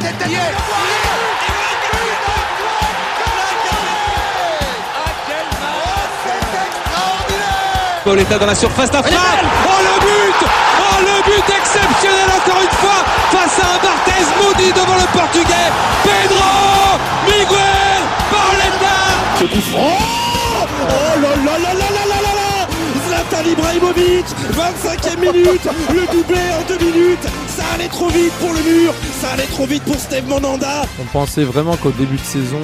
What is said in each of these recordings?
tête d'hier. Pauletta dans la surface d'affaire. Oh le but. Oh le but exceptionnel encore une fois face à un Barthez maudit devant le portugais. Pedro Miguel Pauletta Oh là là. Zlatan Ibrahimovic 25e minute Le doublé en deux minutes Ça allait trop vite pour le mur Ça allait trop vite pour Steve Monanda On pensait vraiment qu'au début de saison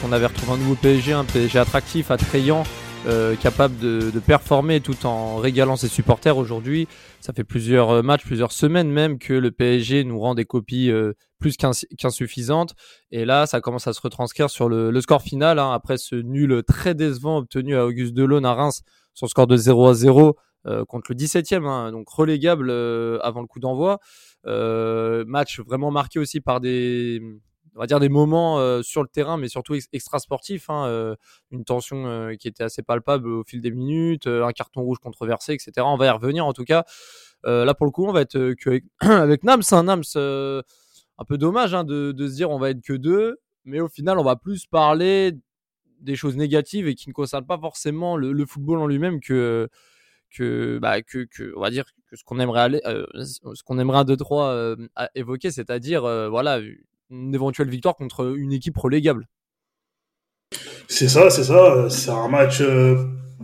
qu'on avait retrouvé un nouveau PSG, un PSG attractif, attrayant euh, capable de, de, performer tout en régalant ses supporters aujourd'hui. Ça fait plusieurs euh, matchs, plusieurs semaines même que le PSG nous rend des copies euh, plus qu'insuffisantes. Et là, ça commence à se retranscrire sur le, le score final. Hein, après ce nul très décevant obtenu à Auguste Delaune à Reims sur score de 0 à 0 euh, contre le 17e, hein, donc relégable avant le coup d'envoi. match vraiment marqué aussi par des on va dire des moments euh, sur le terrain, mais surtout extra sportifs. Hein, euh, une tension euh, qui était assez palpable au fil des minutes, un carton rouge controversé, etc. On va y revenir en tout cas. là pour le coup, on va être avec, avec Nams, un Nams un peu dommage hein, de, de, se dire on va être que deux, mais au final on va plus parler des choses négatives et qui ne concernent pas forcément le, football en lui-même que que, bah, que, que, on va dire que ce qu'on aimerait aller, euh, ce qu'on aimerait un 2-3 euh, évoquer, c'est-à-dire euh, voilà une éventuelle victoire contre une équipe relégable. C'est ça, c'est ça. C'est un match. Euh,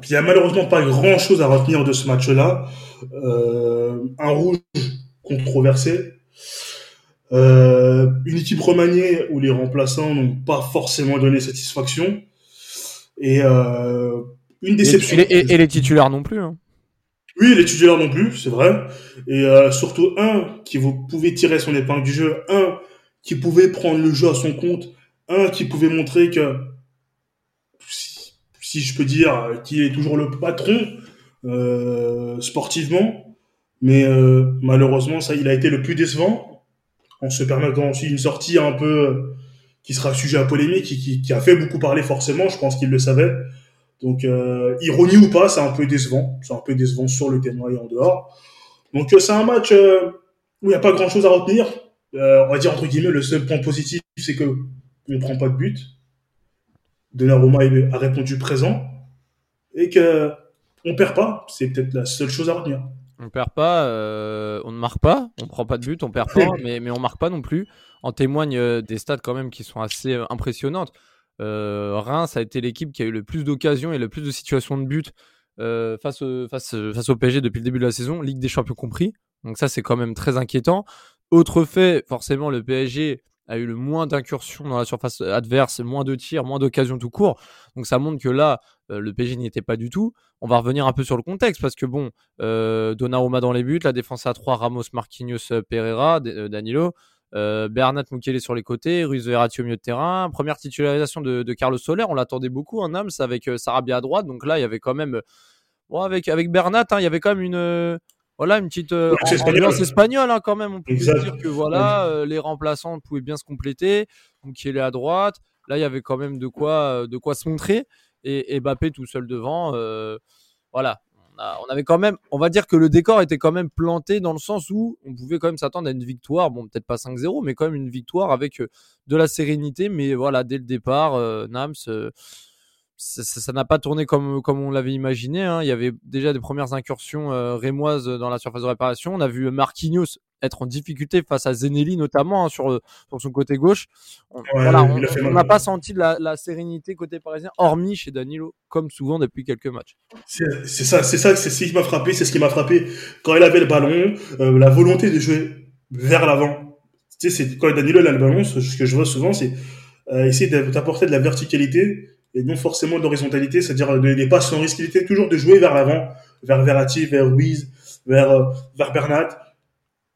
il n'y a malheureusement pas grand-chose à retenir de ce match-là. Un rouge controversé. Une équipe remaniée où les remplaçants n'ont pas forcément donné satisfaction. Et euh, une déception. Et, et, et, les titulaires non plus. Hein. Oui, les titulaires non plus, c'est vrai. Et euh, surtout un qui vous pouvez tirer son épingle du jeu, un qui pouvait prendre le jeu à son compte, un qui pouvait montrer que, si, si je peux dire, qu'il est toujours le patron euh, sportivement, mais malheureusement, ça, il a été le plus décevant, en se permettant aussi une sortie un peu qui sera sujet à polémique, qui, qui, a fait beaucoup parler forcément, je pense qu'il le savait. Donc, euh, ironie ou pas, c'est un peu décevant, c'est un peu décevant sur le terrain et en dehors. Donc, c'est un match où il n'y a pas grand-chose à retenir euh, on va dire entre guillemets, le seul point positif, c'est que on ne prend pas de but. Donnarumma a répondu présent et que on perd pas. C'est peut-être la seule chose à retenir. On perd pas, euh, on ne marque pas, on prend pas de but, on perd pas, mais, mais on marque pas non plus. En témoignent euh, des stats quand même qui sont assez euh, impressionnantes. Euh, Reims a été l'équipe qui a eu le plus d'occasions et le plus de situations de but euh, face, au, face, face au PSG depuis le début de la saison, Ligue des Champions compris. Donc ça, c'est quand même très inquiétant. Autre fait, forcément, le PSG a eu le moins d'incursions dans la surface adverse, moins de tirs, moins d'occasions tout court. Donc ça montre que là, euh, le PSG n'y était pas du tout. On va revenir un peu sur le contexte parce que bon, euh, Donnarumma dans les buts, la défense à 3, Ramos, Marquinhos, euh, Pereira, euh, Danilo, euh, Bernat Mukele sur les côtés, Ruiz Verratti au milieu de terrain. Première titularisation de, Carlos Soler, on l'attendait beaucoup en Nams avec euh, Sarabia à droite. Donc là, il y avait quand même, bon, avec avec Bernat, hein, il y avait quand même une voilà une petite euh, ambiance espagnole hein, quand même. On peut dire que voilà euh, les remplaçants pouvaient bien se compléter. Donc il est à droite. Là il y avait quand même de quoi de quoi se montrer et, et Mbappé tout seul devant. Euh, voilà. On, a, on, avait quand même, on va dire que le décor était quand même planté dans le sens où on pouvait quand même s'attendre à une victoire. Bon, peut-être pas 5-0, mais quand même une victoire avec de la sérénité. Mais voilà, dès le départ, Nams ça n'a pas tourné comme comme on l'avait imaginé. Hein. Il y avait déjà des premières incursions euh, rémoises dans la surface de réparation. On a vu Marquinhos être en difficulté face à Zenelli notamment hein, sur, le, sur son côté gauche. On, ouais, voilà, on n'a pas senti la, la, sérénité côté parisien, hormis chez Danilo, comme souvent depuis quelques matchs. C'est ça, c'est ça, c'est ce qui m'a frappé, c'est ce qui m'a frappé quand il avait le ballon, euh, la volonté de jouer vers l'avant. Tu sais, quand Danilo a le ballon, ce que je vois souvent, c'est euh, essayer d'apporter de la verticalité et non forcément d'horizontalité, c'est-à-dire des passes sans risque. Il était toujours de jouer vers l'avant, vers Verratti, vers Ruiz, vers, euh, vers Bernat.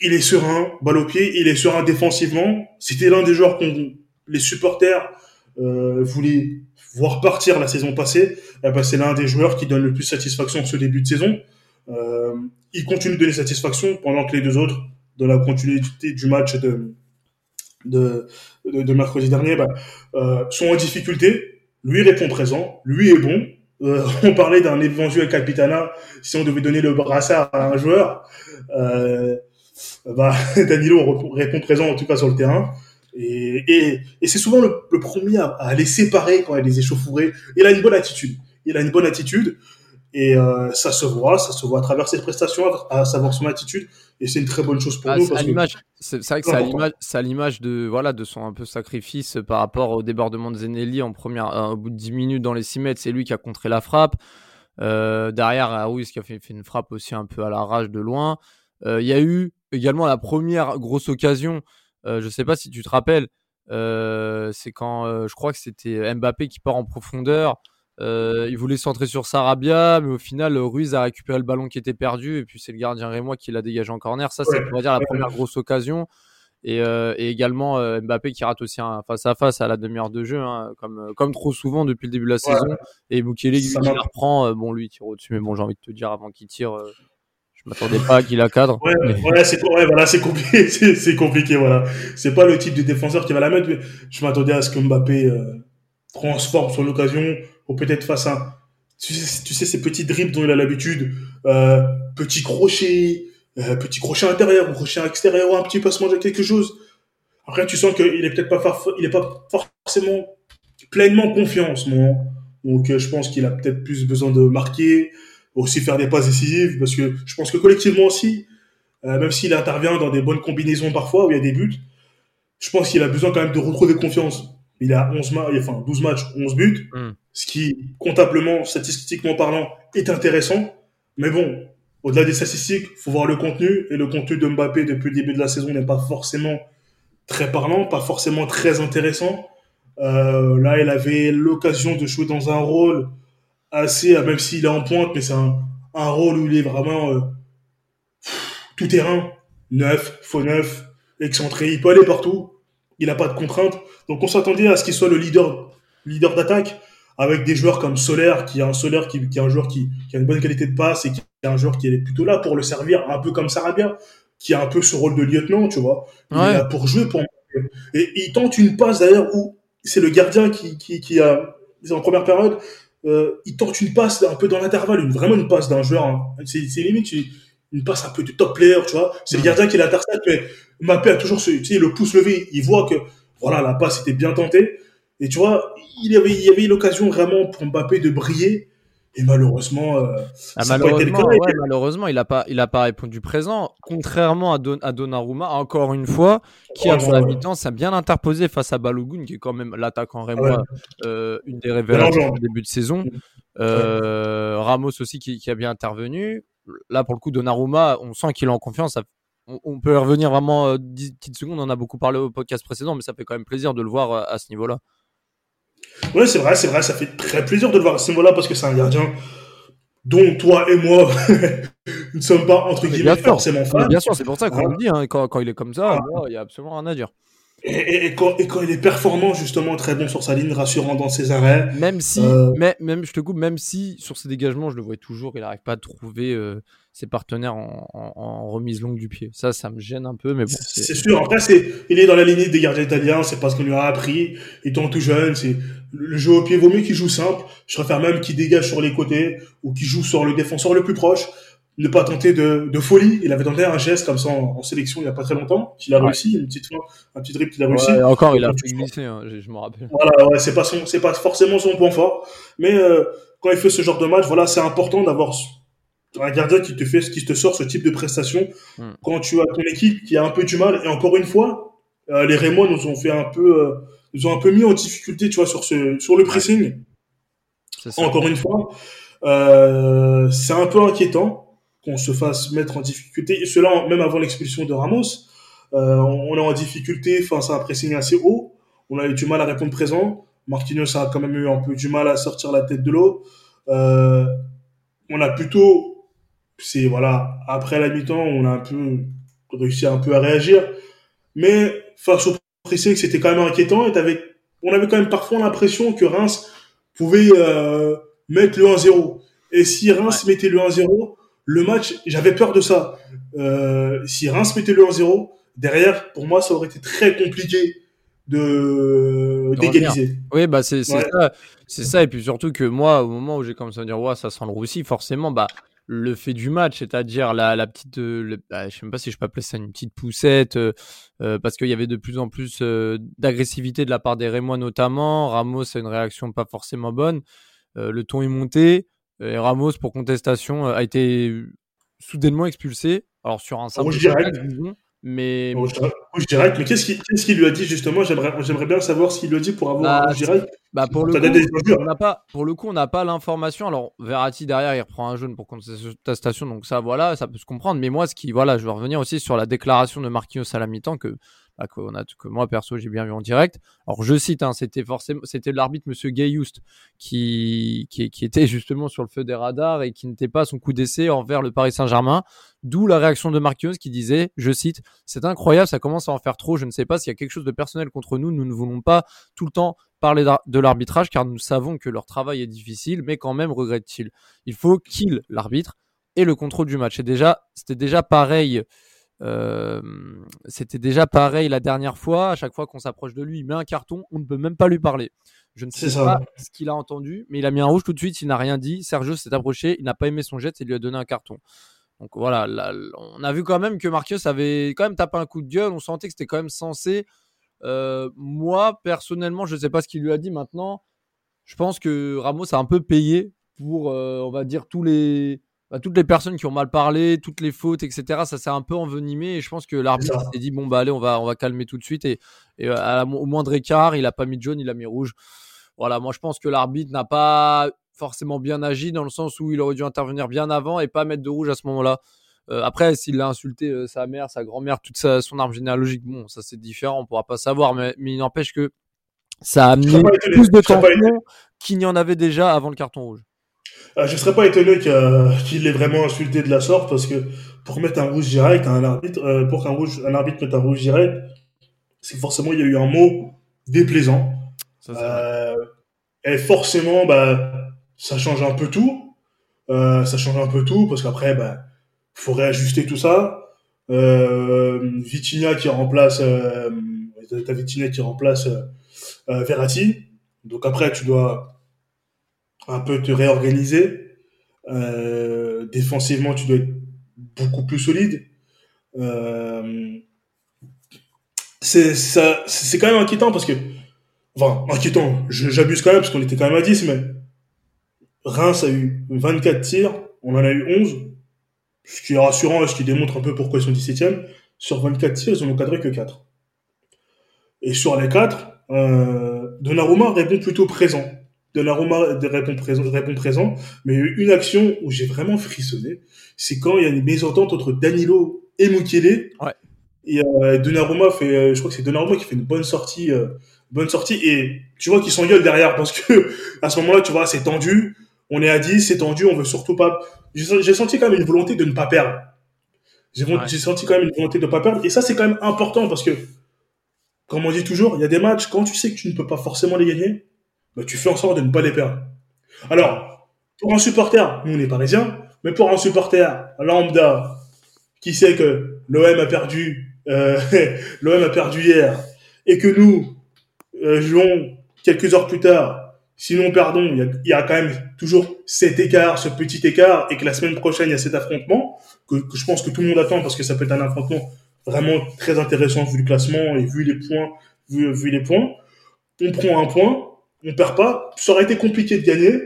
Il est serein, balle au pied, il est serein défensivement. C'était l'un des joueurs qu'on les supporters euh, voulaient voir partir la saison passée. Eh ben, c'est l'un des joueurs qui donne le plus satisfaction ce début de saison. Euh, il continue de donner satisfaction pendant que les deux autres, dans la continuité du match de, de, de, de mercredi dernier, bah, euh, sont en difficulté lui répond présent, lui est bon. Euh, on parlait d'un éventuel capitana si on devait donner le brassard à un joueur. Euh, bah, Danilo répond présent en tout cas sur le terrain. Et, c'est souvent le, premier à, les séparer quand il des échauffourées. Il a une bonne attitude. Il a une bonne attitude. Et euh, ça se voit, ça se voit à travers ses prestations, à savoir son attitude, et c'est une très bonne chose pour Ah, nous. c'est que- vrai que c'est à l'image, de voilà de son un peu sacrifice par rapport au débordement de Zenelli en première, euh, au bout de 10 minutes dans les 6 mètres, c'est lui qui a contré la frappe. Euh, derrière, Aouis qui a fait, fait une frappe aussi un peu à la rage de loin. Il y a eu également la première grosse occasion. Je sais pas si tu te rappelles. c'est quand je crois que c'était Mbappé qui part en profondeur. Euh, il voulait centrer sur Sarabia, mais au final, Ruiz a récupéré le ballon qui était perdu, et puis c'est le gardien Rémois qui l'a dégagé en corner. Ça, c'est, Ouais, on va dire, la première grosse occasion. Et, euh, et également euh, Mbappé qui rate aussi un face à face à la demi-heure de jeu, hein, comme, euh, comme trop souvent depuis le début de la Ouais. saison. Et Mukele lui, la reprend, euh, bon, lui, il tire au-dessus, mais bon, j'ai envie de te dire, avant qu'il tire, euh, je m'attendais pas à qu'il la cadre. Ouais, Mais- ouais, c'est ouais, voilà, c'est compliqué, c'est c'est compliqué, voilà. C'est pas le type de défenseur qui va la mettre, mais je m'attendais à ce que Mbappé euh, transforme son occasion, ou peut-être fasse un, tu sais, ces petits dribbles dont il a l'habitude, euh, petit crochet, euh, petit crochet intérieur, ou crochet extérieur, ou un petit passement de quelque chose. Après, tu sens qu'il est peut-être pas, il est pas forcément pleinement confiant en ce moment. Donc, euh, je pense qu'il a peut-être plus besoin de marquer, aussi faire des passes décisives, parce que je pense que collectivement aussi, euh, même s'il intervient dans des bonnes combinaisons parfois où il y a des buts, je pense qu'il a besoin quand même de retrouver confiance. Il a 11 ma- enfin 12 matchs, 11 buts, Mm. ce qui comptablement, statistiquement parlant, est intéressant. Mais bon, au-delà des statistiques, faut voir le contenu et le contenu de Mbappé depuis le début de la saison n'est pas forcément très parlant, pas forcément très intéressant. Euh, là, il avait l'occasion de jouer dans un rôle assez, euh, même s'il est en pointe, mais c'est un, un rôle où il est vraiment euh, tout terrain, neuf, faux neuf, excentré, il peut aller partout, il n'a pas de contraintes. Donc on s'attendait à ce qu'il soit le leader, leader d'attaque, avec des joueurs comme Solaire, qui est un Solaire qui, qui est un joueur qui, qui a une bonne qualité de passe et qui est un joueur qui est plutôt là pour le servir, un peu comme Sarabia, qui a un peu ce rôle de lieutenant, tu vois. Il Ouais. est là pour jouer, pour et il tente une passe d'ailleurs où c'est le gardien qui, qui, qui a, en première période, euh, il tente une passe un peu dans l'intervalle, une, vraiment une passe d'un joueur, hein. c'est limite une, passe un peu de top player, tu vois. C'est le Ouais. gardien qui l'intercepte, mais Mbappé a toujours ce, tu sais, le pouce levé, il voit que, voilà, la passe était bien tentée. Et tu vois, il y avait, il y avait l'occasion vraiment pour Mbappé de briller. Et malheureusement, euh, Ah, ça a pas été le malheureusement, cas. ouais, malheureusement, il a pas, il a pas répondu présent. Contrairement à, Don, à Donnarumma, encore une fois, qui avant la mi-temps s'est bien interposé face à Balogun, qui est quand même l'attaquant rémois, euh, une des révélations du début de saison. Mm. Euh, Ramos aussi qui, qui a bien intervenu. Là, pour le coup, Donnarumma, on sent qu'il est en confiance. Ça- on, on peut y revenir vraiment euh, 10 petites secondes. On en a beaucoup parlé au podcast précédent, mais ça fait quand même plaisir de le voir euh, à ce niveau-là. Ouais, c'est vrai, c'est vrai, ça fait très plaisir de le voir à ce niveau-là parce que c'est un gardien dont toi et moi ne sommes pas, entre guillemets, bien sûr. forcément fans. bien sûr, c'est pour ça qu'on Voilà. le dit. hein, quand, quand il est comme ça, Ah. moi, il y a absolument rien à dire. Et, et- et quand, et quand il est performant, justement, très bon sur sa ligne, rassurant dans ses arrêts. Même si, Euh, mais, même, je te coupe, même si sur ses dégagements, je le vois toujours, il n'arrive pas à trouver euh, ses partenaires en, en- en remise longue du pied. Ça, ça me gêne un peu, mais bon. C'est c'est- sûr. Après, c'est, il est dans la lignée des gardiens italiens. C'est parce qu'on lui a appris. Étant tout jeune, c'est le jeu au pied. Vaut mieux qu'il joue simple. Je préfère même qu'il dégage sur les côtés ou qu'il joue sur le défenseur le plus proche. Ne pas tenter de, de folie. Il avait tenté un geste comme ça en, en sélection il y a pas très longtemps. Qu'il a Ouais. réussi. Une petite fin, un petit dribble qu'il a réussi. Ouais, encore, il a fait glisser, hein, je, je me rappelle. Voilà, ouais, c'est pas son, c'est pas forcément son point fort. Mais euh, quand il fait ce genre de match, voilà, c'est important d'avoir un gardien qui te fait, qui te sort ce type de prestation Hmm. quand tu as ton équipe qui a un peu du mal. Et encore une fois, euh, les Rémois nous ont fait un peu, euh, nous ont un peu mis en difficulté, tu vois, sur ce, sur le pressing. Ça. Encore une fois, euh, c'est un peu inquiétant qu'on se fasse mettre en difficulté. Et cela, même avant l'expulsion de Ramos, euh, on est en difficulté face à un pressing assez haut. On a eu du mal à répondre présent. Marquinhos a quand même eu un peu du mal à sortir la tête de l'eau. Euh, on a plutôt, c'est voilà, après la mi-temps, on a un peu réussi un peu à réagir. Mais face au pressing, c'était quand même inquiétant. Et t'avais- on avait quand même parfois l'impression que Reims pouvait euh, mettre le 1-0. Et si Reims mettait le 1-0, le match, j'avais peur de ça. Euh, si Reims mettait le 1-0, derrière, pour moi, ça aurait été très compliqué de d'égaliser. Oui, bah c'est Ouais. ça, c'est ça, et puis surtout que moi, au moment où j'ai commencé à dire ouais, ça sent le roussi, forcément, bah le fait du match, c'est-à-dire la, la petite, euh, bah, je sais même pas si je peux appeler ça une petite poussette, euh, euh, parce qu'il y avait de plus en plus d'agressivité de la part des Rémois notamment. Ramos a une réaction pas forcément bonne. le ton est monté. Et Ramos, pour contestation, a été soudainement expulsé. Alors sur un simple mais rouge direct. Mais qu'est-ce qu'il qu lui a dit justement? J'aimerais bien savoir ce qu'il lui a dit pour avoir bah, direct. Bah pour, le coup, on pas, pour le coup, on n'a pas l'information. Alors Verratti derrière, il reprend un jaune pour contestation, donc ça, voilà, ça peut se comprendre. Mais moi, ce qui, voilà, je veux revenir aussi sur la déclaration de Marquinhos à la mi-temps que a, que moi perso j'ai bien vu en direct. Alors je cite, hein, c'était forcément, c'était l'arbitre Monsieur qui, qui était justement sur le feu des radars et qui n'était pas son coup d'essai envers le Paris Saint-Germain. D'où la réaction de Marquinhos qui disait, je cite, c'est incroyable, ça commence à en faire trop. Je ne sais pas s'il y a quelque chose de personnel contre nous. Nous ne voulons pas tout le temps parler de l'arbitrage car nous savons que leur travail est difficile, mais quand même regrette-t-il. Il faut qu'il l'arbitre et le contrôle du match. Et déjà, c'était déjà pareil euh, c'était déjà pareil la dernière fois. À chaque fois qu'on s'approche de lui, il met un carton, on ne peut même pas lui parler. Je ne sais pas ce qu'il a entendu, mais il a mis un rouge tout de suite. Il n'a rien dit. Sergio s'est approché, il n'a pas aimé son jet et lui a donné un carton. Donc voilà, on a vu quand même que Marquinhos avait quand même tapé un coup de gueule. On sentait que c'était quand même censé. Euh, moi, personnellement, je ne sais pas ce qu'il lui a dit maintenant. Je pense que Ramos a un peu payé pour, euh, on va dire, tous les, bah, toutes les personnes qui ont mal parlé, toutes les fautes, etc. Ça s'est un peu envenimé et je pense que l'arbitre s'est dit bon bah allez on va on va calmer tout de suite et, euh, au moindre écart il a pas mis jaune, il a mis rouge. Voilà, moi je pense que l'arbitre n'a pas forcément bien agi dans le sens où il aurait dû intervenir bien avant et pas mettre de rouge à ce moment-là. Euh, après, s'il a insulté euh, sa mère, sa grand-mère, toute son arbre généalogique, bon, ça c'est différent, on pourra pas savoir, mais, mais il n'empêche que ça a amené plus de temps qu'il n'y en avait déjà avant le carton rouge. Euh, je ne serais pas étonné qu'il l'ait vraiment insulté de la sorte parce que pour mettre un rouge direct à un arbitre, euh, pour qu'un rouge, un arbitre mette un rouge direct, c'est forcément il y a eu un mot déplaisant. Euh, et forcément, bah, ça change un peu tout. ça change un peu tout parce qu'après, bah, faut réajuster tout ça. Euh, Vitinha qui remplace, euh, Vitinha qui remplace Verratti. Donc après, tu dois un peu te réorganiser. Euh, défensivement, tu dois être beaucoup plus solide. Euh, c'est quand même inquiétant parce que, enfin, inquiétant. J'abuse quand même parce qu'on était quand même à 10, mais Reims a eu 24 tirs, on en a eu 11, ce qui est rassurant et ce qui démontre un peu pourquoi ils sont 17e. Sur 24 tirs, ils en ont cadré que 4. Et sur les 4, euh, Donnarumma répond plutôt présent de l'aroma de répond présent, présent, mais une action où j'ai vraiment frissonné, c'est quand il y a une mésentente entre Danilo et Mukele. Ouais. Et euh, Donnarumma fait, euh, je crois que c'est Donnarumma qui fait une bonne sortie, euh, bonne sortie, et tu vois qu'ils s'engueulent derrière parce que à ce moment-là, tu vois, c'est tendu, on est à 10, c'est tendu, on veut surtout pas. J'ai senti quand même une volonté de ne pas perdre. J'ai senti quand même une volonté de ne pas perdre, et ça c'est quand même important parce que, comme on dit toujours, il y a des matchs quand tu sais que tu ne peux pas forcément les gagner bah, tu fais en sorte de ne pas les perdre. Alors, pour un supporter, nous on est parisiens, mais pour un supporter lambda qui sait que l'OM a perdu, euh, l'OM a perdu hier, et que nous euh, jouons quelques heures plus tard, sinon pardon, il y a, y a, quand même toujours cet écart, ce petit écart, et que la semaine prochaine il y a cet affrontement que, que je pense que tout le monde attend parce que ça peut être un affrontement vraiment très intéressant vu le classement et vu les points, vu, vu les points. On prend un point, on perd pas. Ça aurait été compliqué de gagner.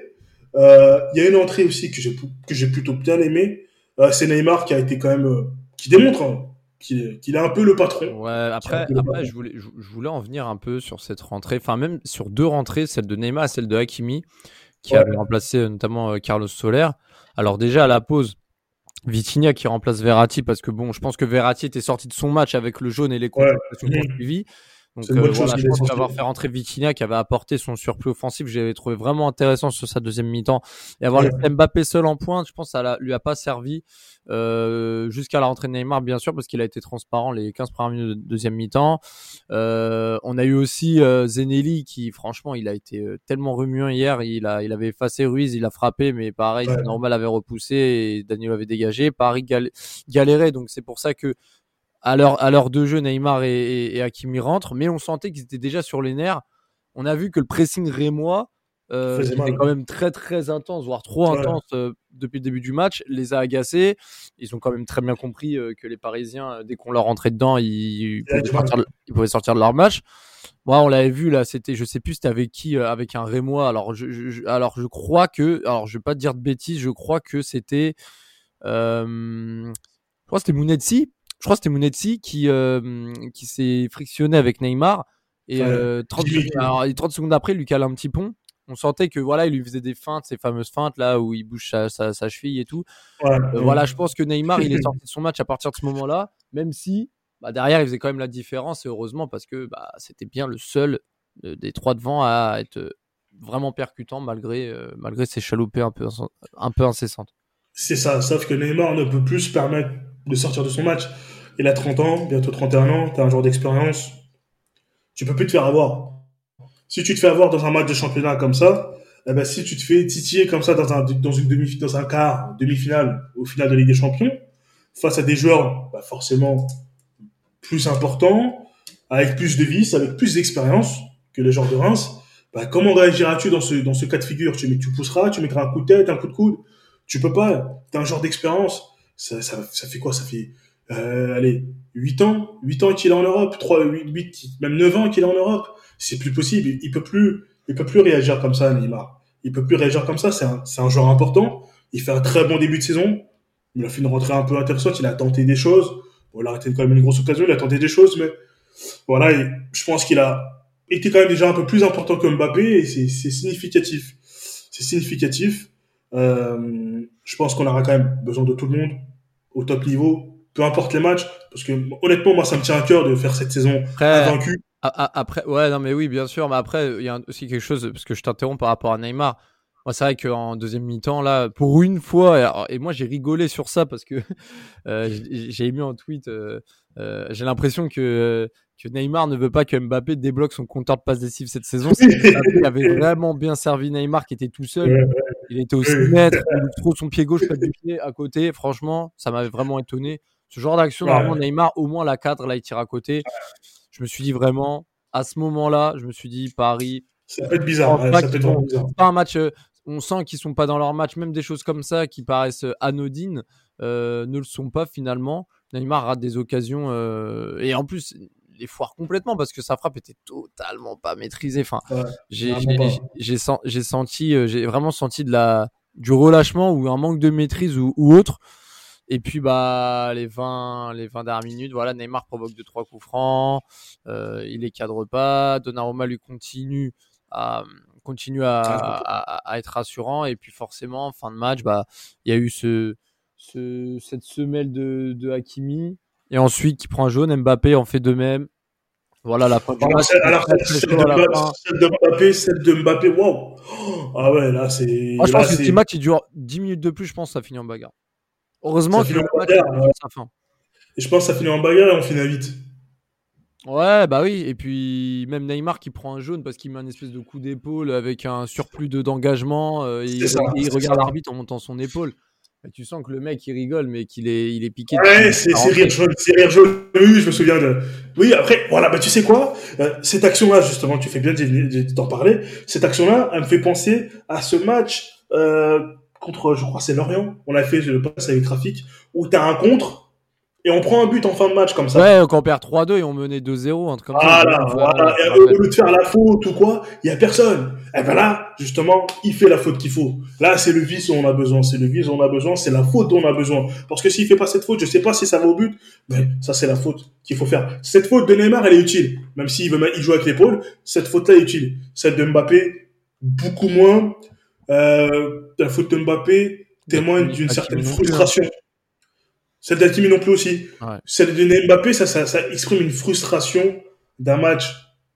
Euh, il y a une entrée aussi que j'ai que j'ai plutôt bien aimé. Euh, c'est Neymar qui a été quand même euh, qui démontre hein, qu'il est un peu le patron. Ouais, après, après je, voulais, je, voulais en venir un peu sur cette rentrée, enfin même sur deux rentrées, celle de Neymar et celle de Hakimi, qui avait remplacé notamment Carlos Soler. Alors déjà à la pause, Vitinha qui remplace Verratti parce que bon, je pense que Verratti était sorti de son match avec le jaune et les ouais. suivi. Donc euh, voilà, je pense qu'avoir fait rentrer Vitinha qui avait apporté son surplus offensif, j'avais trouvé vraiment intéressant sur sa deuxième mi-temps. Et avoir ouais. Mbappé seul en pointe, je pense que ça lui a pas servi euh, jusqu'à la rentrée de Neymar, bien sûr, parce qu'il a été transparent les 15 premières minutes de deuxième mi-temps. Euh, on a eu aussi euh, Zenelli qui, franchement, il a été euh, tellement remuant hier. Il, a, il avait effacé Ruiz, il a frappé, mais pareil, ouais. normal avait repoussé et Daniel avait dégagé. Paris gal galérait, donc c'est pour ça que à l'heure à l'heure de jeu, Neymar et, et, et Hakimi rentrent, mais on sentait qu'ils étaient déjà sur les nerfs. On a vu que le pressing rémois euh, était quand même très très intense, voire trop intense euh, depuis le début du match, les a agacés. Ils ont quand même très bien compris euh, que les Parisiens, dès qu'on leur rentrait dedans, ils, pouvaient sortir de, leur match. Moi, on l'avait vu là, c'était, je sais plus, c'était avec qui, avec un Rémois. Alors, je, alors je crois que, alors je vais pas te dire de bêtises, je crois que c'était, je crois que c'était Mounetsi. Je crois que c'était Mounetsi qui, qui s'est frictionné avec Neymar. Et, 30 secondes, 30 secondes après, il lui cale un petit pont on sentait que voilà, il lui faisait des feintes, ces fameuses feintes là où il bouge sa, cheville et tout. Euh, voilà, je pense que Neymar, il est sorti de son match à partir de ce moment-là, même si bah, derrière, il faisait quand même la différence et heureusement parce que bah, c'était bien le seul euh, des trois devant à être euh, vraiment percutant malgré, malgré ses chaloupées un peu, un peu incessantes. C'est ça, sauf que Neymar ne peut plus se permettre de sortir de son match. Il a 30 ans, bientôt 31 ans, tu as un genre d'expérience. Tu peux plus te faire avoir si tu te fais avoir dans un match de championnat comme ça, eh ben, si tu te fais titiller comme ça dans un, dans une demi, dans un quart, demi-finale, au final de Ligue des Champions, face à des joueurs, bah, forcément plus importants, avec plus de vis, avec plus d'expérience que les joueurs de Reims, bah, comment réagiras-tu dans ce, dans ce cas de figure? Tu, tu pousseras, tu mettras un coup de tête, un coup de coude? Tu peux pas. T'as un genre d'expérience. Ça, ça, ça fait quoi? Ça fait, euh, allez, 8 ans, 8 ans qu'il est en Europe, 3, 8, 8 même 9 ans qu'il est en Europe c'est plus possible. Il peut plus, il peut plus réagir comme ça, Neymar. Il peut plus réagir comme ça. C'est un, c'est un joueur important. Il fait un très bon début de saison. Il a fait une rentrée un peu intéressante. Il a tenté des choses. Bon, il a arrêté quand même une grosse occasion. Il a tenté des choses, mais voilà. je pense qu'il a été quand même déjà un peu plus important que Mbappé c'est, c'est significatif. C'est significatif. Euh, je pense qu'on aura quand même besoin de tout le monde au top niveau, peu importe les matchs, parce que honnêtement, moi, ça me tient à cœur de faire cette saison invaincue. Après, ouais, non, mais oui, bien sûr. Mais après, il y a aussi quelque chose, parce que je t'interromps par rapport à Neymar. Moi, c'est vrai qu'en deuxième mi-temps, là, pour une fois, et, moi, j'ai rigolé sur ça parce que euh, j'ai mis en tweet, euh, euh, j'ai l'impression que, que Neymar ne veut pas que Mbappé débloque son compteur de passes décisives cette saison. Il avait vraiment bien servi Neymar qui était tout seul. Il était au 6 mètres, il trouve son pied gauche, du pied à côté. Franchement, ça m'avait vraiment étonné. Ce genre d'action, normalement, Neymar, au moins la cadre, là, il tire à côté je me suis dit vraiment, à ce moment-là, je me suis dit, Paris. Ça peut être bizarre. ça peut être bizarre. Pas un match. Euh, on sent qu'ils sont pas dans leur match, même des choses comme ça qui paraissent euh, anodines euh, ne le sont pas finalement. Neymar rate des occasions et en plus les foire complètement parce que sa frappe était totalement pas maîtrisée. Enfin, j'ai senti, j'ai vraiment senti de la du relâchement ou un manque de maîtrise ou autre. Et puis bah les 20 les 20 dernières minutes, voilà, Neymar provoque deux trois coups francs, euh, il les cadre pas, Donnarumma lui continue à continue à, à, être rassurant et puis forcément fin de match, bah il y a eu ce, ce cette semelle de, de Hakimi et ensuite qui prend un jaune, Mbappé en fait de même. Voilà la fin du match. Alors, celle, de Mbappé, celle de Mbappé, waouh! Ah ouais, là, c'est. Moi, je pense que ce petit match, il dure 10 minutes de plus, je pense, ça finit en bagarre. Heureusement qu'il sa fin. Et je pense que ça finit en bagarre et on finit vite. Ouais, bah oui. Et puis même Neymar qui prend un jaune parce qu'il met un espèce de coup d'épaule avec un surplus de d'engagement. Euh, il, regarde l'arbitre en montant son épaule. Et tu sens que le mec il rigole, mais qu'il est, il est piqué. Ouais, c'est rire jaune. C'est rire jaune. Oui, je me souviens de. Oui, après, voilà, bah tu sais quoi? Euh, Cette action-là, justement, tu fais bien d'en parler. Cette action-là, elle me fait penser à ce match. Euh, contre, je crois, c'est Lorient. On a fait le pass avec Trafic, où t'as un contre, et on prend un but en fin de match comme ça. Ouais, quand on perd 3-2 et on menait 2-0, un truc comme voilà, Voilà, et au lieu de faire la faute ou quoi, il y a personne. Et ben là, justement, il fait la faute qu'il faut. Là, c'est le vice dont on a besoin. C'est le vice dont on a besoin. C'est la faute dont on a besoin. Parce que s'il fait pas cette faute, je sais pas si ça va au but, mais ça, c'est la faute qu'il faut faire. Cette faute de Neymar, elle est utile. Même s'il veut, il joue avec l'épaule, cette faute-là est utile. Celle de Mbappé, beaucoup moins. Euh, la faute de Mbappé témoigne d'une certaine frustration. Celle d'Altimi non plus aussi. Celle de Mbappé, ça, ça, ça, exprime une frustration d'un match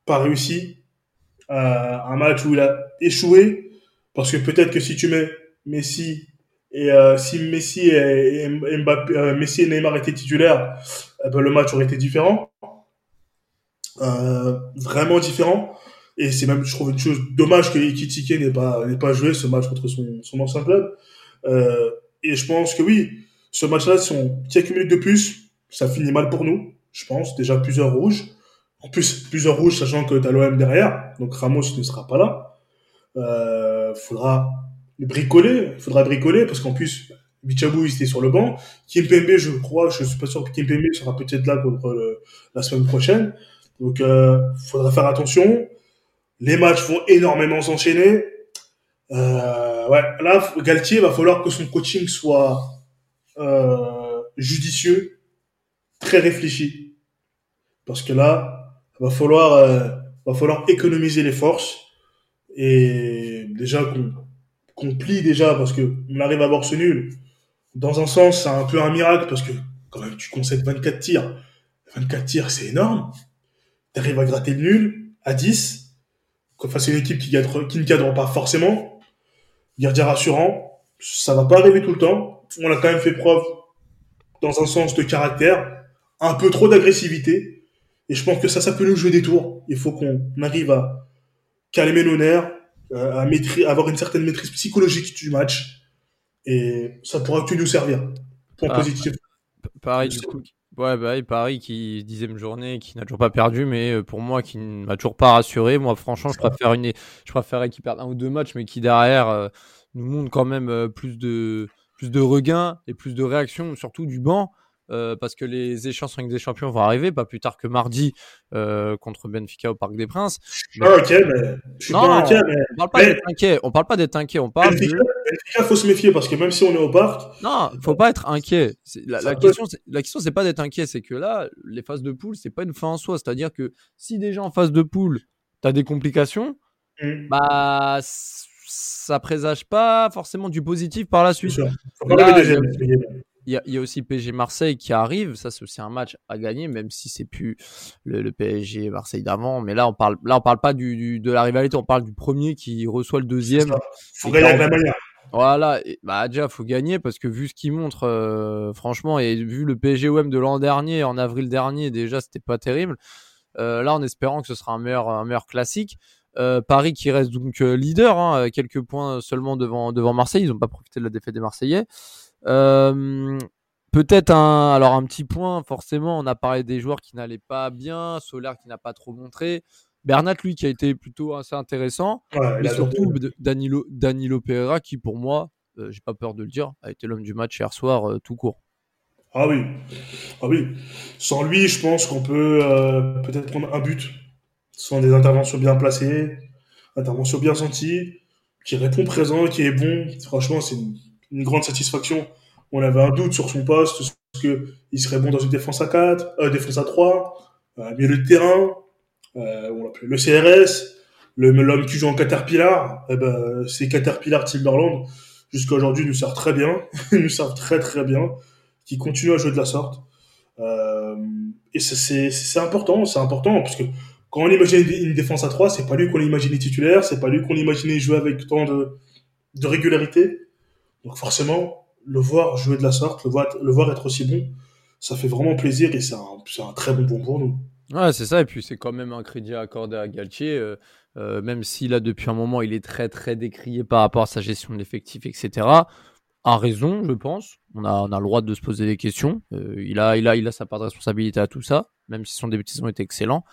pas réussi, euh, un match où il a échoué, parce que peut-être que si tu mets Messi et euh, si Messi et, Mbappé, euh, Messi et Neymar étaient titulaires, eh ben, le match aurait été différent, euh, vraiment différent. Et c'est même, je trouve, une chose dommage que Ikitike n'ait pas, n'ait pas joué ce match contre son, son ancien club. Euh, et je pense que oui, ce match-là, si on quelques minutes de plus, ça finit mal pour nous. Je pense déjà plusieurs rouges. En plus, plusieurs rouges, sachant que t'as l'OM derrière, donc Ramos ne sera pas là. euh, faudra bricoler, faudra bricoler parce qu'en plus, Bichabou, il était sur le banc. Kimpembe, je crois, je suis pas sûr que Kimpembe sera peut-être là le, la semaine prochaine. Donc, euh, faudra faire attention. Les matchs vont énormément s'enchaîner. Euh, ouais, là, Galtier, va falloir que son coaching soit euh, judicieux, très réfléchi, parce que là, va falloir, euh, va falloir économiser les forces et déjà qu'on qu'on plie déjà parce que on arrive à avoir ce nul. Dans un sens, c'est un peu un miracle parce que quand même tu concèdes 24 tirs. 24 tirs, c'est énorme. Tu arrives à gratter le nul à 10 face à une équipe qui, qui ne cadre pas forcément. Gardien rassurant, ça va pas arriver tout le temps. On a quand même fait preuve dans un sens de caractère, un peu trop d'agressivité. Et je pense que ça, ça peut nous jouer des tours. Il faut qu'on arrive à calmer nos nerfs, euh, à avoir une certaine maîtrise psychologique du match. Et ça pourra que nous servir. Point Ah. positif. Pareil, du coup. Ouais, bah, Paris qui dixième journée, qui n'a toujours pas perdu, mais euh, pour moi, qui ne m'a toujours pas rassuré. Moi, franchement, je préfère une, je préférerais qu'ils perdent un ou deux matchs, mais qui derrière euh, nous montrent quand même euh, plus de, plus de regain et plus de réaction, surtout du banc. euh, parce que les échéances en Ligue des Champions vont arriver, pas plus tard que mardi euh, contre Benfica au Parc des Princes. Je suis pas inquiet, mais je suis Non, pas inquiet, mais On parle pas Mais- d'être inquiet. On parle pas d'être inquiet. On parle de... Benfica, Benfica, faut se méfier parce que même si on est au parc, Non, faut pas être inquiet. La, question, la question, c'est pas d'être inquiet, c'est que là, les phases de poule, c'est pas une fin en soi. C'est-à-dire que si déjà en phase de poule, t'as des complications, hum, bah ça présage pas forcément du positif par la suite. il y a- y aussi PSG Marseille qui arrive. Ça, c'est aussi un match à gagner, même si c'est plus le, le PSG Marseille d'avant. Mais là, on parle, là, on parle pas du, du- de la rivalité. On parle du premier qui reçoit le deuxième. Faut gagner avec la 40. manière. Voilà, et, bah déjà faut gagner parce que vu ce qu'il montre, euh, franchement, et vu le PSGOM de l'an dernier, en avril dernier, déjà c'était pas terrible. Euh, là, en espérant que ce sera un meilleur, un meilleur classique. Euh, Paris qui reste donc euh, leader, hein, quelques points seulement devant devant Marseille. Ils n'ont pas profité de la défaite des Marseillais. Euh, Peut-être un, alors un petit point, forcément, on a parlé des joueurs qui n'allaient pas bien, Solaire qui n'a pas trop montré, Bernat lui qui a été plutôt assez intéressant, Ouais, mais surtout Danilo, Danilo Pereira qui pour moi, euh, j'ai pas peur de le dire, a été l'homme du match hier soir euh, tout court. Ah oui. Ah oui. Sans lui, je pense qu'on peut euh, peut-être prendre un but. Ce sont des interventions bien placées, interventions bien senties, qui répond présent, qui est bon. Franchement, c'est une, grande satisfaction. On avait un doute sur son poste, est-ce qu'il serait bon dans une défense à 4, euh, défense à 3, euh, milieu de terrain, euh, on l'appelait le CRS, l'homme qui joue en Caterpillar, eh ben, c'est Caterpillar Timberland. Jusqu'à aujourd'hui, nous sert très bien, nous servent très très bien, qui continue à jouer de la sorte. Euh, et c'est important, c'est important, parce que quand on imagine une défense à 3, c'est pas lui qu'on imaginait titulaire, c'est pas lui qu'on imaginait jouer avec tant de, régularité. Donc forcément, le voir jouer de la sorte, le voir, être aussi bon, ça fait vraiment plaisir et c'est un, très bon bon pour nous. Ouais, c'est ça, et puis c'est quand même un crédit accordé à Galtier, euh, euh, même si là depuis un moment il est très très décrié par rapport à sa gestion de l'effectif, etc. A raison, je pense. On a, on le droit de se poser des questions. Euh, il a sa part de responsabilité à tout ça, même si son début de saison était excellent.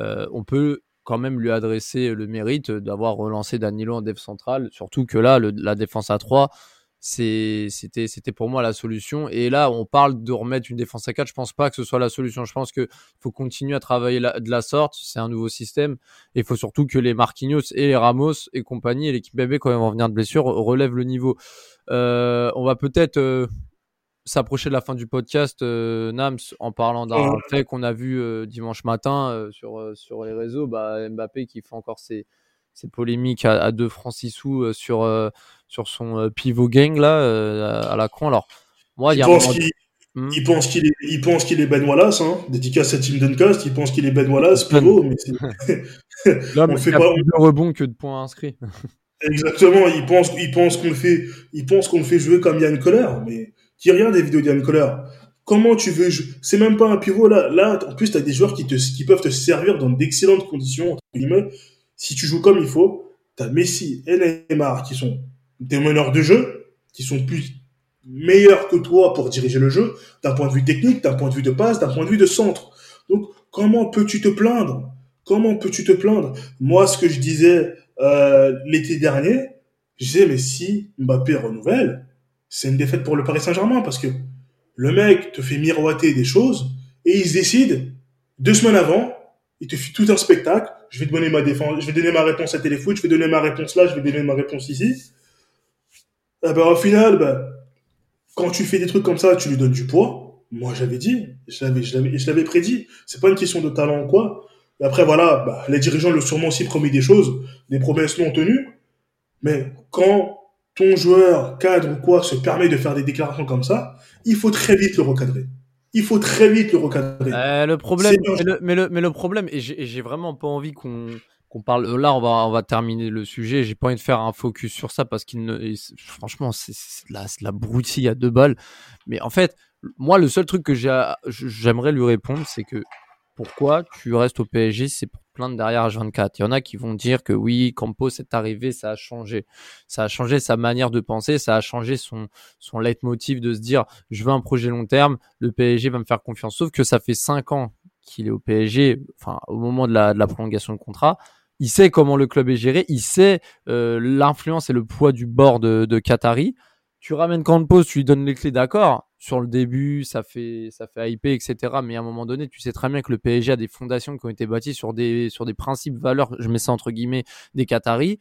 Euh, on peut quand même lui adresser le mérite d'avoir relancé Danilo en def central, surtout que là, la défense à 3, c'est- c'était c'était pour moi la solution. Et là, on parle de remettre une défense à 4. Je pense pas que ce soit la solution. Je pense que faut continuer à travailler de la sorte. C'est un nouveau système. Et il faut surtout que les Marquinhos et les Ramos et compagnie et l'équipe bébé, quand ils vont venir de blessure, relèvent le niveau. Euh, on va peut-être euh, s'approcher de la fin du podcast, euh, Nams, en parlant d'un Ouais. fait qu'on a vu euh, dimanche matin euh, sur, euh, sur les réseaux. Bah, Mbappé qui fait encore ses, ses polémiques à, à 2 francs 6 sous sur, sur son pivot gang là, à la con. Alors, moi, il y a un Hmm? il pense qu'il est, il pense qu'il est Ben Wallace, hein. Dédicace à Tim Duncast, il pense qu'il est Ben Wallace, pivot, mais c'est, L'homme on fait pas- plus de rebonds que de points inscrits. Exactement, il pense, il pense qu'on le fait, il pense qu'on le fait jouer comme Yann Coller, mais qui regarde des vidéos d'Yann Coller. Comment tu veux jouer C'est même pas un pivot là. Là, en plus, t'as des joueurs qui te, qui peuvent te servir dans d'excellentes conditions entre guillemets. Si tu joues comme il faut, t'as Messi et Neymar qui sont des meneurs de jeu, qui sont plus meilleurs que toi pour diriger le jeu, d'un point de vue technique, d'un point de vue de passe, d'un point de vue de centre. Donc, comment peux-tu te plaindre? Comment peux-tu te plaindre? Moi, ce que je disais euh, l'été dernier, je disais, si Mbappé renouvelle, c'est une défaite pour le Paris Saint-Germain parce que le mec te fait miroiter des choses et il se décide deux semaines avant, il te fait tout un spectacle. Je vais te donner ma défense, je vais donner ma réponse à téléfoot, je vais donner ma réponse là, je vais donner ma réponse ici. Et ben, au final, ben, quand tu fais des trucs comme ça, tu lui donnes du poids. Moi, j'avais dit, je l'avais, je l'avais, prédit. C'est pas une question de talent ou quoi. Après, voilà, bah, les dirigeants lui ont sûrement aussi promis des choses, des promesses non tenues. Mais quand ton joueur, cadre ou quoi, se permet de faire des déclarations comme ça, il faut très vite le recadrer. Il faut très vite le recadrer. Euh, le problème, mais le, mais le, mais le problème, et j'ai vraiment pas envie qu'on qu'on parle. Là, on va, on va terminer le sujet. J'ai pas envie de faire un focus sur ça parce qu'il ne, franchement, c'est de la, de la broutille à deux balles. Mais en fait, moi, le seul truc que j'aimerais lui répondre, c'est que pourquoi tu restes au PSG, c'est pour plaindre derrière H24. Il y en a qui vont dire que oui, Campos est arrivé, ça a changé. Ça a changé sa manière de penser, ça a changé son, son leitmotiv de se dire, je veux un projet long terme, le PSG va me faire confiance. Sauf que ça fait cinq ans qu'il est au PSG, enfin, au moment de la, de la prolongation de contrat. Il sait comment le club est géré, il sait euh, l'influence et le poids du bord de, de Qatari. Tu ramènes Campos, tu lui donnes les clés, d'accord. Sur le début, ça fait, ça fait hyper, etc. Mais à un moment donné, tu sais très bien que le PSG a des fondations qui ont été bâties sur des, sur des principes, valeurs, je mets ça entre guillemets, des Qataris.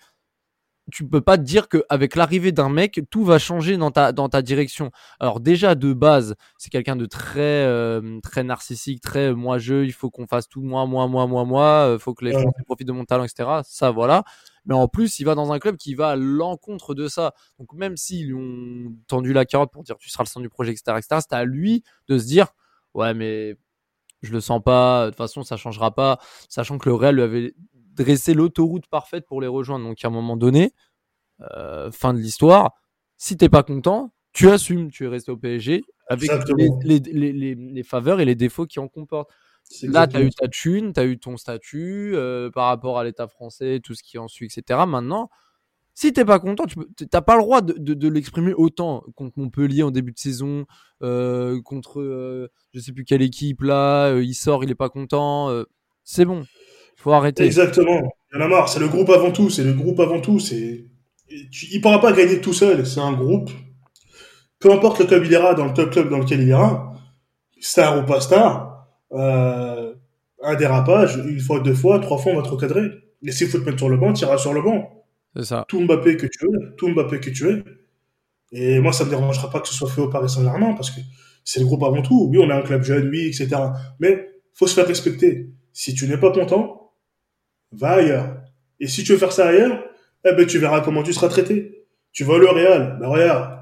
Tu peux pas te dire qu'avec l'arrivée d'un mec, tout va changer dans ta, dans ta direction. Alors déjà, de base, c'est quelqu'un de très, euh, très narcissique, très euh, moi-je, il faut qu'on fasse tout moi, moi, moi, moi, moi, euh, faut que les. Français profitent de mon talent, etc. Ça, voilà. Mais en plus, il va dans un club qui va à l'encontre de ça. Donc même s'ils lui ont tendu la carotte pour dire tu seras le centre du projet, etc., etc., c'est à lui de se dire ouais, mais je le sens pas, de toute façon, ça changera pas, sachant que le Real lui avait dressé l'autoroute parfaite pour les rejoindre. Donc à un moment donné, euh, fin de l'histoire, si t'es pas content, tu assumes, tu es resté au PSG avec les, Exactement. les, les, les, les faveurs et les défauts qui en comportent. Là, tu as eu ta thune, tu as eu ton statut euh, par rapport à l'État français, tout ce qui en suit, etc. Maintenant, si t'es pas content, tu n'as pas le droit de, de, de l'exprimer autant contre Montpellier en début de saison, euh, contre je sais plus quelle équipe là, il sort, il est pas content. c'est bon, faut arrêter. Exactement. Il y en a marre. C'est le groupe avant tout. C'est le groupe avant tout. C'est, il pourra pas gagner tout seul. C'est un groupe. Peu importe le club il ira, dans le top club dans lequel il ira, star ou pas star, euh, un dérapage, une fois, deux fois, trois fois, on va te recadrer. Et s'il faut te mettre sur le banc, tu iras sur le banc. C'est ça. Tout Mbappé que tu veux, tout Mbappé que tu es. Et moi, ça me dérangera pas que ce soit fait au Paris Saint-Germain parce que c'est le groupe avant tout. Oui, on a un club jeune, oui, etc. Mais faut se faire respecter. Si tu n'es pas content, va ailleurs. Et si tu veux faire ça ailleurs, eh ben, tu verras comment tu seras traité. Tu vas au Real, ben regarde,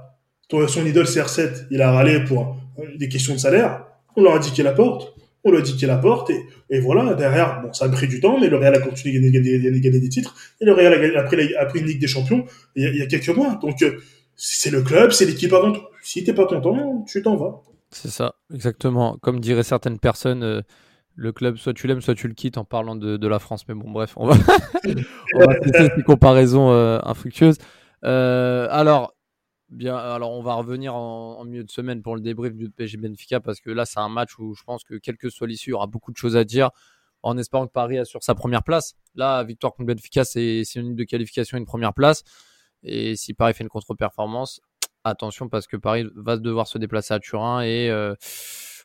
ton, son idole CR7, il a râlé pour euh, des questions de salaire. On leur a dit qu'il la porte. On lui a dit qu'il la porte. Et, voilà, derrière, bon, ça a pris du temps, mais le Real a continué à gagner, des titres. Et le Real a, a pris, a une Ligue des Champions il y a, il y a quelques mois. Donc, euh, c'est le club, c'est l'équipe avant tout. Si t'es pas content, tu t'en vas. C'est ça, exactement. Comme diraient certaines personnes, euh, le club, soit tu l'aimes, soit tu le quittes en parlant de, la France. Mais bon, bref, on va, on va cesser ces comparaisons euh, infructueuses. Euh, alors, bien, alors, on va revenir en, milieu de semaine pour le débrief du PSG Benfica parce que là, c'est un match où je pense que quelle que soit l'issue, il y aura beaucoup de choses à dire en espérant que Paris assure sa première place. Là, victoire contre Benfica, c'est ligne de qualification une première place. Et si Paris fait une contre-performance, attention parce que Paris va devoir se déplacer à Turin et euh,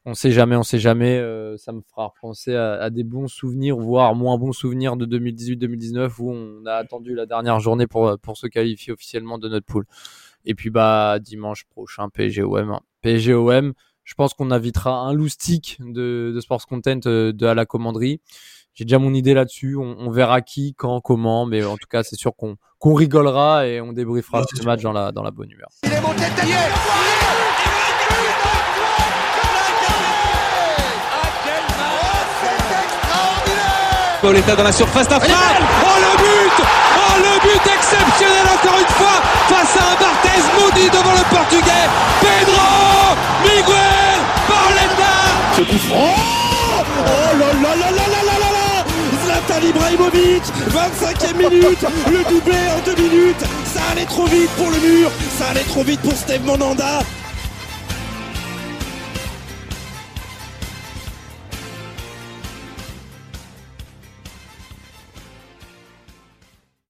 on sait jamais, on sait jamais. euh, ça me fera penser à, à des bons souvenirs, voire moins bons souvenirs de 2018-2019 où on a attendu la dernière journée pour pour se qualifier officiellement de notre poule. Et puis bah dimanche prochain PSG-OM, hein. PSG-OM. Je pense qu'on invitera un loustic de, de Sports Content euh, de à la commanderie. J'ai déjà mon idée là-dessus. On, on verra qui, quand, comment, mais en tout cas, c'est sûr qu'on qu'on rigolera et on débriefera ce match dans la dans la bonne humeur. Il est monté de tête. Pauletta dans la surface d'affaire. Oh le but. Oh le but exceptionnel encore une fois face à un Barthez maudit devant le portugais. Pedro Miguel Pauletta Ce coup franc. Oh là là là là là là là là. Zlatan Ibrahimovic 25e minute. Le doublé en deux minutes. Ça allait trop vite pour le mur. Ça allait trop vite pour Steve Monanda